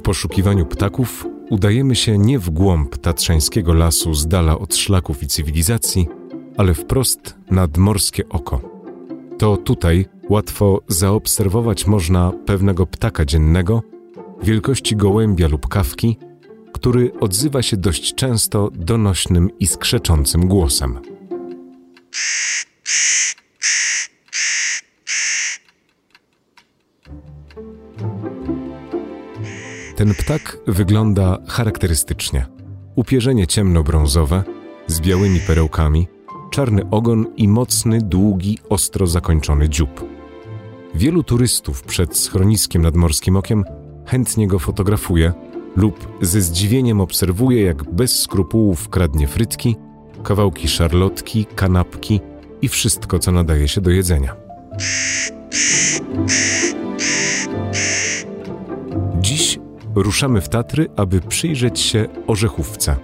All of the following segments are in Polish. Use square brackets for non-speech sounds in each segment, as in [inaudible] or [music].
W poszukiwaniu ptaków udajemy się nie w głąb tatrzańskiego lasu z dala od szlaków i cywilizacji, ale wprost nad morskie oko. To tutaj łatwo zaobserwować można pewnego ptaka dziennego wielkości gołębia lub kawki, który odzywa się dość często donośnym i skrzeczącym głosem. Ten ptak wygląda charakterystycznie. Upierzenie ciemnobrązowe z białymi perełkami, czarny ogon i mocny, długi, ostro zakończony dziób. Wielu turystów przed schroniskiem nad Morskim Okiem chętnie go fotografuje lub ze zdziwieniem obserwuje, jak bez skrupułów kradnie frytki, kawałki szarlotki, kanapki i wszystko, co nadaje się do jedzenia. Ruszamy w Tatry, aby przyjrzeć się orzechówce,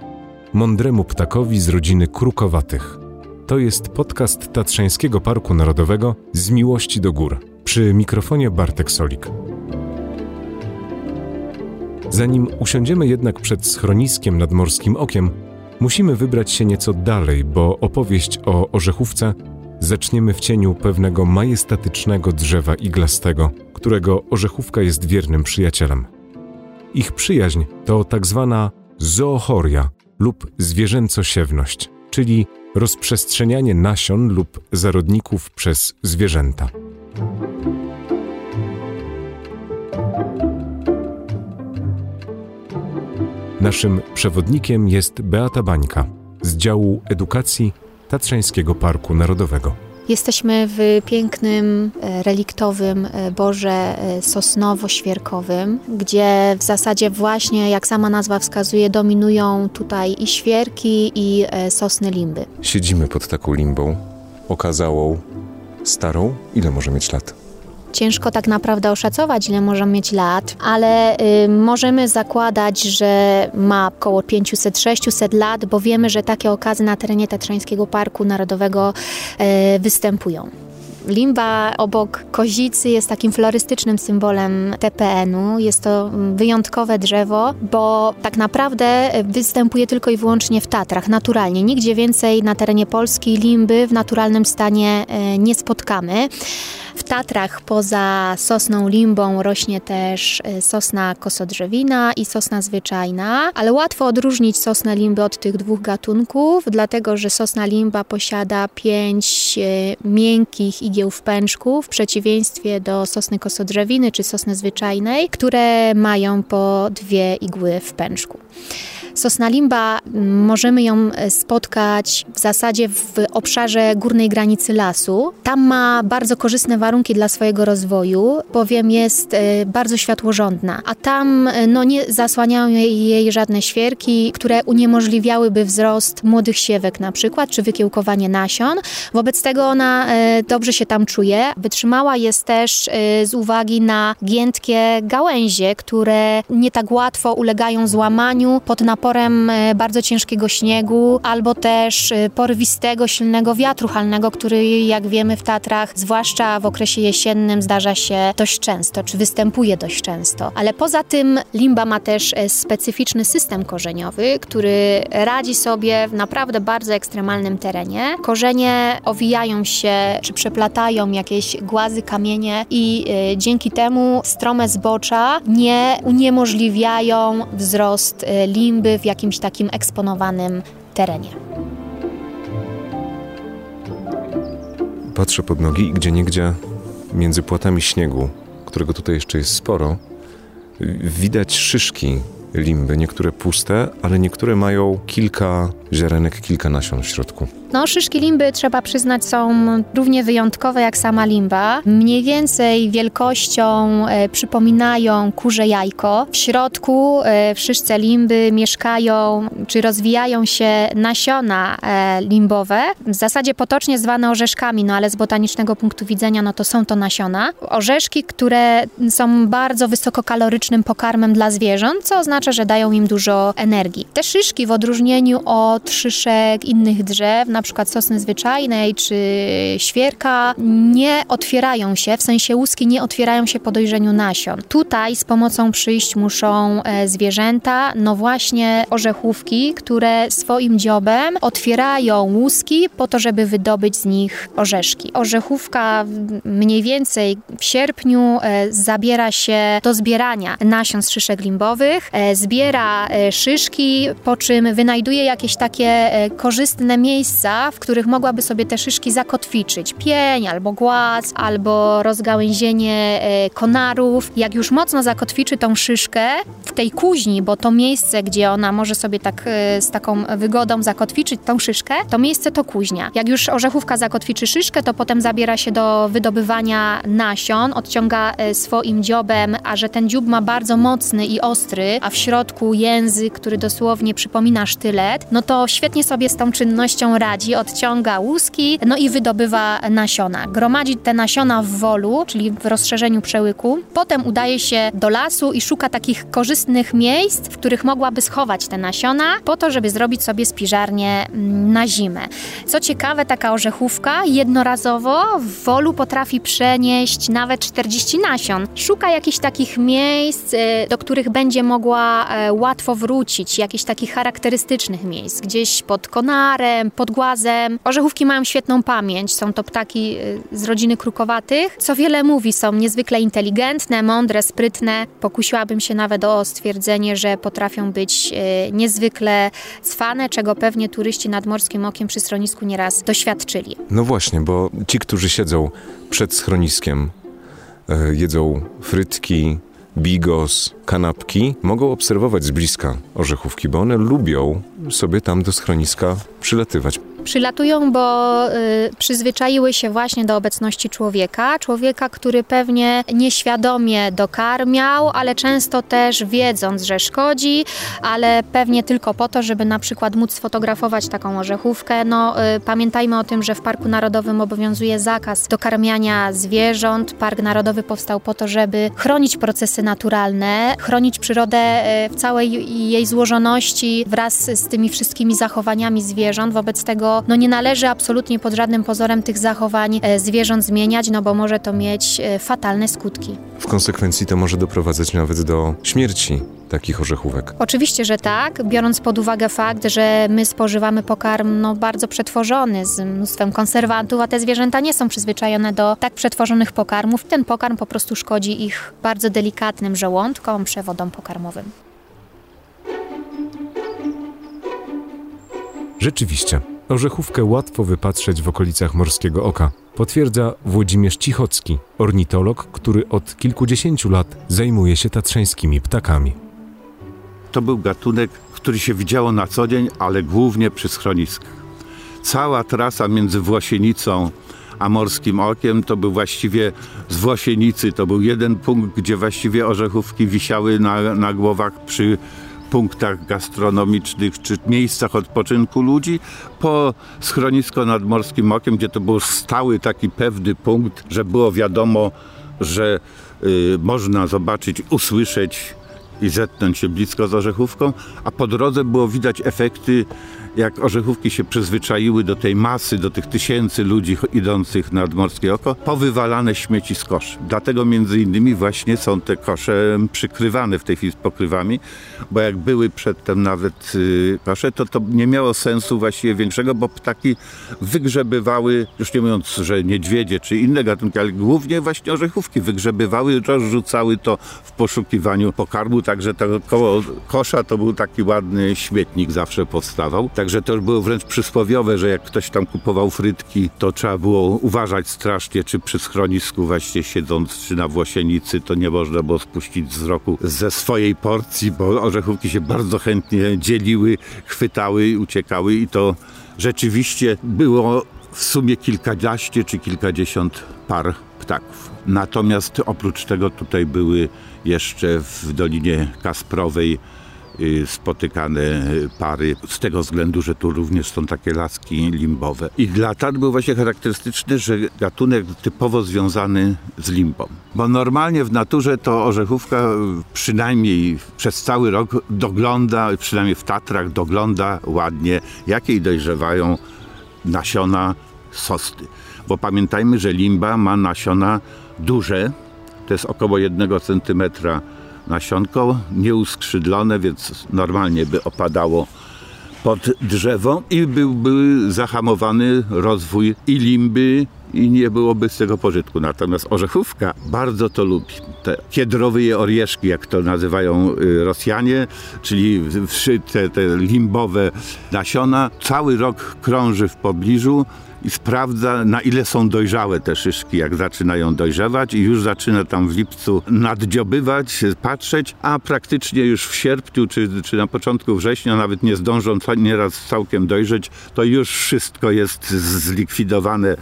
mądremu ptakowi z rodziny krukowatych. To jest podcast Tatrzańskiego Parku Narodowego z miłości do gór. Przy mikrofonie Bartek Solik. Zanim usiądziemy jednak przed schroniskiem nad Morskim Okiem, musimy wybrać się nieco dalej, bo opowieść o orzechówce zaczniemy w cieniu pewnego majestatycznego drzewa iglastego, którego orzechówka jest wiernym przyjacielem. Ich przyjaźń to tak zwana zoochoria lub zwierzęcosiewność, czyli rozprzestrzenianie nasion lub zarodników przez zwierzęta. Naszym przewodnikiem jest Beata Bańka z działu edukacji Tatrzańskiego Parku Narodowego. Jesteśmy w pięknym, e, reliktowym e, Boże e, Sosnowo-Świerkowym, gdzie w zasadzie właśnie, jak sama nazwa wskazuje, dominują tutaj i świerki, i sosny limby. Siedzimy pod taką limbą, okazałą, starą. Ile może mieć lat? Ciężko tak naprawdę oszacować, ile może mieć lat, ale y, możemy zakładać, że ma około 500-600 lat, bo wiemy, że takie okazy na terenie Tatrzańskiego Parku Narodowego y, występują. Limba obok kozicy jest takim florystycznym symbolem TPN-u. Jest to wyjątkowe drzewo, bo tak naprawdę występuje tylko i wyłącznie w Tatrach, naturalnie. Nigdzie więcej na terenie Polski limby w naturalnym stanie y, nie spotkamy. W Tatrach poza sosną limbą rośnie też e, sosna kosodrzewina i sosna zwyczajna, ale łatwo odróżnić sosnę limby od tych dwóch gatunków, dlatego że sosna limba posiada pięć e, miękkich igieł pęczków w przeciwieństwie do sosny kosodrzewiny czy sosny zwyczajnej, które mają po dwie igły w pęczku. Sosna limba możemy ją e, spotkać w zasadzie w obszarze górnej granicy lasu. Tam ma bardzo korzystne warunki dla swojego rozwoju, bowiem jest e, bardzo światłorządna, a tam e, no, nie zasłaniają jej, jej żadne świerki, które uniemożliwiałyby wzrost młodych siewek na przykład, czy wykiełkowanie nasion. Wobec tego ona dobrze się tam czuje. Wytrzymała jest też z uwagi na giętkie gałęzie, które nie tak łatwo ulegają złamaniu pod naporem naporem e, bardzo ciężkiego śniegu albo też e, porywistego, silnego wiatru halnego, który jak wiemy w Tatrach, zwłaszcza w okresie jesiennym zdarza się dość często, czy występuje dość często. Ale poza tym limba ma też e, specyficzny system korzeniowy, który radzi sobie w naprawdę bardzo ekstremalnym terenie. Korzenie owijają się czy przeplatają jakieś głazy, kamienie i dzięki temu strome zbocza nie uniemożliwiają wzrost limby w jakimś takim eksponowanym terenie. Patrzę pod nogi i gdzie niegdzie między płatami śniegu, którego tutaj jeszcze jest sporo, widać szyszki limby, niektóre puste, ale niektóre mają kilka ziarenek, kilka nasion w środku. No, szyszki limby, trzeba przyznać, są równie wyjątkowe jak sama limba. Mniej więcej wielkością e, przypominają kurze jajko. W środku e, szyszce limby mieszkają, czy rozwijają się nasiona e, limbowe, w zasadzie potocznie zwane orzeszkami, no ale z botanicznego punktu widzenia, no to są to nasiona. Orzeszki, które są bardzo wysokokalorycznym pokarmem dla zwierząt, co oznacza, że dają im dużo energii. Te szyszki w odróżnieniu od szyszek innych drzew, na przykład sosny zwyczajnej czy świerka nie otwierają się, w sensie łuski nie otwierają się po dojrzeniu nasion. Tutaj z pomocą przyjść muszą e, zwierzęta, no właśnie orzechówki, które swoim dziobem otwierają łuski po to, żeby wydobyć z nich orzeszki. Orzechówka mniej więcej w sierpniu e, zabiera się do zbierania nasion z szyszek limbowych, e, zbiera szyszki, po czym wynajduje jakieś takie korzystne miejsca, w których mogłaby sobie te szyszki zakotwiczyć. Pień albo głaz, albo rozgałęzienie konarów. Jak już mocno zakotwiczy tą szyszkę w tej kuźni, bo to miejsce, gdzie ona może sobie tak e, z taką wygodą zakotwiczyć tą szyszkę, to miejsce to kuźnia. Jak już orzechówka zakotwiczy szyszkę, to potem zabiera się do wydobywania nasion, odciąga e, swoim dziobem, a że ten dziób ma bardzo mocny i ostry, a w środku język, który dosłownie przypomina sztylet, no to świetnie sobie z tą czynnością radzi, odciąga łuski, no i wydobywa nasiona. Gromadzi te nasiona w wolu, czyli w rozszerzeniu przełyku. Potem udaje się do lasu i szuka takich korzystnych miejsc, w których mogłaby schować te nasiona, po to, żeby zrobić sobie spiżarnię mm, na zimę. Co ciekawe, taka orzechówka jednorazowo w wolu potrafi przenieść nawet 40 nasion. Szuka jakichś takich miejsc, y, do których będzie mogła e, łatwo wrócić, jakichś takich charakterystycznych miejsc, gdzieś pod konarem, pod głazem. Orzechówki mają świetną pamięć, są to ptaki y, z rodziny krukowatych. Co wiele mówi, są niezwykle inteligentne, mądre, sprytne. Pokusiłabym się nawet o stwierdzenie, że potrafią być e, niezwykle cwane, czego pewnie turyści nad Morskim Okiem przy schronisku nieraz doświadczyli. No właśnie, bo ci, którzy siedzą przed schroniskiem, e, jedzą frytki, bigos, kanapki, mogą obserwować z bliska orzechówki, bo one lubią sobie tam do schroniska przylatywać. Przylatują, bo y, przyzwyczaiły się właśnie do obecności człowieka. Człowieka, który pewnie nieświadomie dokarmiał, ale często też wiedząc, że szkodzi, ale pewnie tylko po to, żeby na przykład móc sfotografować taką orzechówkę. No, y, pamiętajmy o tym, że w Parku Narodowym obowiązuje zakaz dokarmiania zwierząt. Park Narodowy powstał po to, żeby chronić procesy naturalne, chronić przyrodę y, w całej jej złożoności wraz z tymi wszystkimi zachowaniami zwierząt. Wobec tego no nie należy absolutnie pod żadnym pozorem tych zachowań e, zwierząt zmieniać, no bo może to mieć e, fatalne skutki. W konsekwencji to może doprowadzać nawet do śmierci takich orzechówek. Oczywiście, że tak, biorąc pod uwagę fakt, że my spożywamy pokarm no, bardzo przetworzony z mnóstwem konserwantów, a te zwierzęta nie są przyzwyczajone do tak przetworzonych pokarmów. Ten pokarm po prostu szkodzi ich bardzo delikatnym żołądkom, przewodom pokarmowym. Rzeczywiście, Orzechówkę łatwo wypatrzeć w okolicach Morskiego Oka, potwierdza Włodzimierz Cichocki, ornitolog, który od kilkudziesięciu lat zajmuje się tatrzańskimi ptakami. To był gatunek, który się widziało na co dzień, ale głównie przy schroniskach. Cała trasa między Włosienicą a Morskim Okiem to był właściwie z Włosienicy, to był jeden punkt, gdzie właściwie orzechówki wisiały na, na głowach przy punktach gastronomicznych czy miejscach odpoczynku ludzi, po schronisko nad Morskim Okiem, gdzie to był stały taki pewny punkt, że było wiadomo, że y, można zobaczyć, usłyszeć i zetknąć się blisko z Orzechówką, a po drodze było widać efekty jak orzechówki się przyzwyczaiły do tej masy, do tych tysięcy ludzi idących nad Morskie Oko, powywalane śmieci z koszy. Dlatego między innymi właśnie są te kosze przykrywane w tej chwili z pokrywami, bo jak były przedtem nawet y, kosze, to to nie miało sensu właściwie większego, bo ptaki wygrzebywały, już nie mówiąc, że niedźwiedzie czy inne gatunki, ale głównie właśnie orzechówki wygrzebywały, rozrzucały to w poszukiwaniu pokarmu, także to koło kosza to był taki ładny śmietnik zawsze powstawał. Tak Także to było wręcz przysłowiowe, że jak ktoś tam kupował frytki, to trzeba było uważać strasznie, czy przy schronisku właśnie siedząc, czy na Włosienicy, to nie można było spuścić wzroku ze swojej porcji, bo orzechówki się bardzo chętnie dzieliły, chwytały, uciekały i to rzeczywiście było w sumie kilkanaście czy kilkadziesiąt par ptaków. Natomiast oprócz tego tutaj były jeszcze w Dolinie Kasprowej spotykane pary, z tego względu, że tu również są takie laski limbowe. I dla tat był właśnie charakterystyczny, że gatunek typowo związany z limbą. Bo normalnie w naturze to orzechówka przynajmniej przez cały rok dogląda, przynajmniej w Tatrach dogląda ładnie, jakiej dojrzewają nasiona sosty. Bo pamiętajmy, że limba ma nasiona duże, to jest około 1 cm nasionko, nieuskrzydlone, więc normalnie by opadało pod drzewo i byłby zahamowany rozwój i limby, i nie byłoby z tego pożytku. Natomiast orzechówka bardzo to lubi. Te kiedrowe orieszki, jak to nazywają y, Rosjanie, czyli te, te limbowe nasiona, cały rok krąży w pobliżu i sprawdza, na ile są dojrzałe te szyszki, jak zaczynają dojrzewać i już zaczyna tam w lipcu naddziobywać, patrzeć, a praktycznie już w sierpniu czy, czy na początku września, nawet nie zdążą nieraz całkiem dojrzeć, to już wszystko jest zlikwidowane,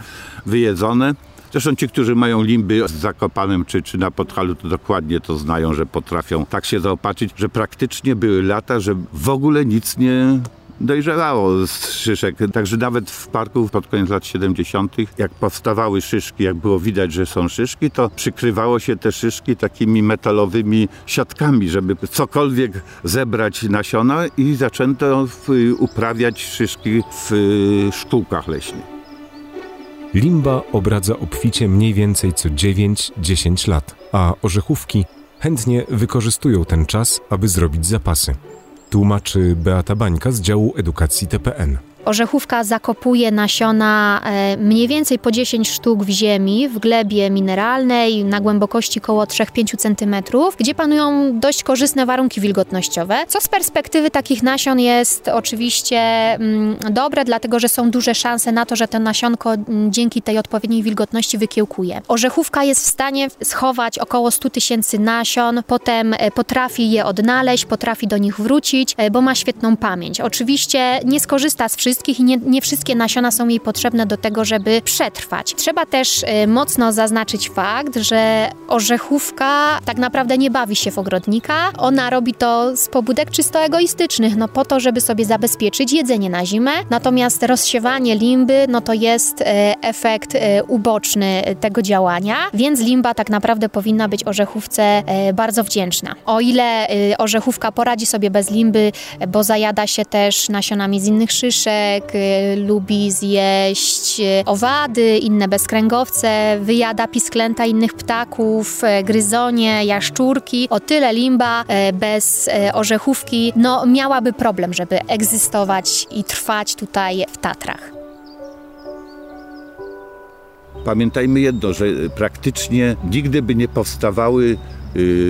wyjedzone. Zresztą ci, którzy mają limby z Zakopanem czy, czy na Podhalu, to dokładnie to znają, że potrafią tak się zaopatrzyć, że praktycznie były lata, że w ogóle nic nie dojrzewało z szyszek. Także nawet w parku pod koniec lat 70., jak powstawały szyszki, jak było widać, że są szyszki, to przykrywało się te szyszki takimi metalowymi siatkami, żeby cokolwiek zebrać nasiona i zaczęto uprawiać szyszki w szkółkach leśnych. Limba obradza obficie mniej więcej co 9-10 lat, a orzechówki chętnie wykorzystują ten czas, aby zrobić zapasy tłumaczy Beata Bańka z działu edukacji TPN. Orzechówka zakopuje nasiona e, mniej więcej po 10 sztuk w ziemi, w glebie mineralnej, na głębokości około 3-5 cm, gdzie panują dość korzystne warunki wilgotnościowe, co z perspektywy takich nasion jest oczywiście mm, dobre, dlatego że są duże szanse na to, że to nasionko mm, dzięki tej odpowiedniej wilgotności wykiełkuje. Orzechówka jest w stanie schować około 100 tysięcy nasion, potem e, potrafi je odnaleźć, potrafi do nich wrócić, e, bo ma świetną pamięć. Oczywiście nie skorzysta z wszystkich wszystkich i nie, nie wszystkie nasiona są jej potrzebne do tego, żeby przetrwać. Trzeba też y, mocno zaznaczyć fakt, że orzechówka tak naprawdę nie bawi się w ogrodnika. Ona robi to z pobudek czysto egoistycznych, no po to, żeby sobie zabezpieczyć jedzenie na zimę. Natomiast rozsiewanie limby, no to jest y, efekt y, uboczny tego działania, więc limba tak naprawdę powinna być orzechówce bardzo wdzięczna. O ile orzechówka poradzi sobie bez limby, bo zajada się też nasionami z innych szyszek, Y, lubi zjeść y, owady, inne bezkręgowce, wyjada pisklęta innych ptaków, y, gryzonie, jaszczurki. O tyle limba bez orzechówki no, miałaby problem, żeby egzystować i trwać tutaj w Tatrach. Pamiętajmy jedno, że praktycznie nigdy by nie powstawały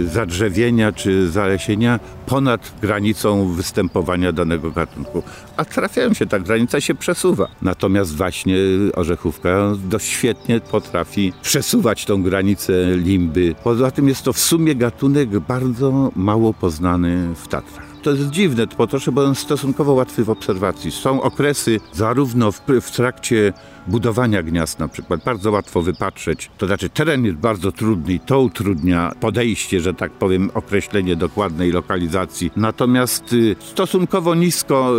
zadrzewienia czy zalesienia ponad granicą występowania danego gatunku. A trafiają się, ta granica się przesuwa. Natomiast właśnie orzechówka dość świetnie potrafi przesuwać tą granicę limby. Poza tym jest to w sumie gatunek bardzo mało poznany w Tatrach to jest dziwne po to, bo on stosunkowo łatwy w obserwacji. Są okresy zarówno w, w trakcie budowania gniazd na przykład, bardzo łatwo wypatrzeć. To znaczy teren jest bardzo trudny i to utrudnia podejście, że tak powiem, określenie dokładnej lokalizacji. Natomiast y, stosunkowo nisko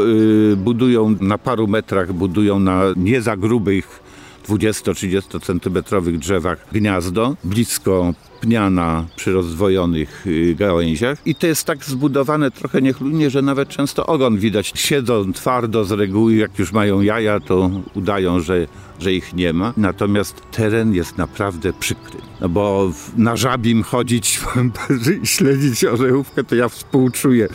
y, budują, na paru metrach budują na nie za grubych 20-30 centymetrowych drzewach gniazdo, blisko pnia na przyrozdwojonych y, gałęziach i to jest tak zbudowane trochę niechlujnie, że nawet często ogon widać. Siedzą twardo z reguły, jak już mają jaja, to udają, że, że ich nie ma. Natomiast teren jest naprawdę przykry. No bo na żabim chodzić [laughs] i śledzić orzechówkę, to ja współczuję.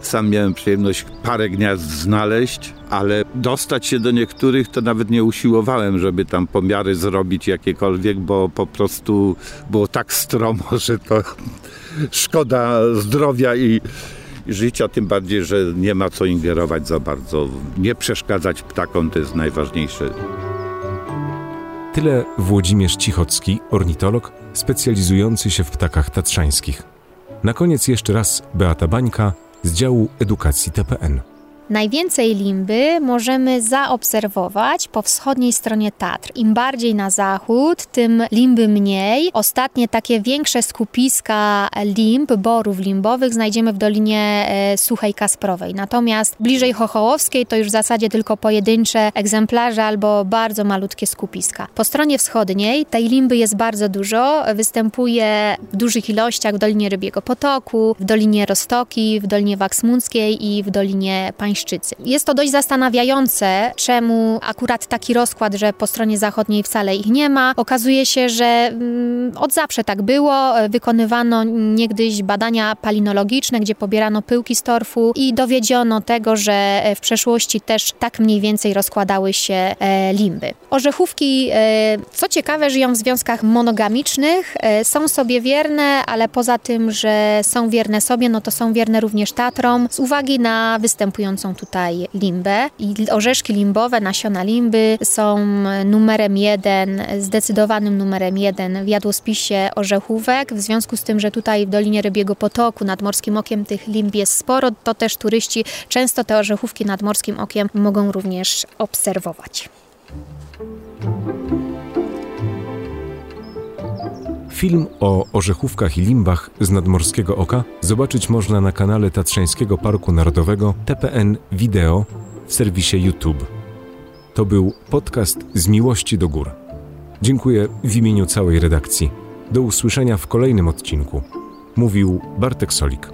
Sam miałem przyjemność parę gniazd znaleźć, ale dostać się do niektórych to nawet nie usiłowałem, żeby tam pomiary zrobić jakiekolwiek, bo po prostu było tak stromo, [laughs] że to szkoda zdrowia i życia, tym bardziej, że nie ma co ingerować za bardzo. Nie przeszkadzać ptakom to jest najważniejsze. Tyle Włodzimierz Cichocki, ornitolog specjalizujący się w ptakach tatrzańskich. Na koniec jeszcze raz Beata Bańka z działu edukacji TPN. Najwięcej limby możemy zaobserwować po wschodniej stronie Tatr. Im bardziej na zachód, tym limby mniej. Ostatnie takie większe skupiska limb, borów limbowych znajdziemy w Dolinie e, Suchej Kasprowej. Natomiast bliżej Chochołowskiej to już w zasadzie tylko pojedyncze egzemplarze albo bardzo malutkie skupiska. Po stronie wschodniej tej limby jest bardzo dużo. Występuje w dużych ilościach w Dolinie Rybiego Potoku, w Dolinie Rostoki, w Dolinie Waksmunckiej i w Dolinie Pańszczyzny Jest to dość zastanawiające, czemu akurat taki rozkład, że po stronie zachodniej wcale ich nie ma. Okazuje się, że mm, od zawsze tak było. Wykonywano niegdyś badania palinologiczne, gdzie pobierano pyłki z torfu i dowiedziono tego, że w przeszłości też tak mniej więcej rozkładały się e, limby. Orzechówki, e, co ciekawe, żyją w związkach monogamicznych, e, są sobie wierne, ale poza tym, że są wierne sobie, no to są wierne również Tatrom z uwagi na występującą tutaj limbę. I orzeszki limbowe, nasiona limby są numerem jeden, zdecydowanym numerem jeden w jadłospisie orzechówek. W związku z tym, że tutaj w Dolinie Rybiego Potoku nad Morskim Okiem tych limb jest sporo, to też turyści często te orzechówki nad Morskim Okiem mogą również obserwować. Film o orzechówkach i limbach z nadmorskiego oka zobaczyć można na kanale Tatrzańskiego Parku Narodowego TPN Video w serwisie YouTube. To był podcast z miłości do gór. Dziękuję w imieniu całej redakcji. Do usłyszenia w kolejnym odcinku. Mówił Bartek Solik.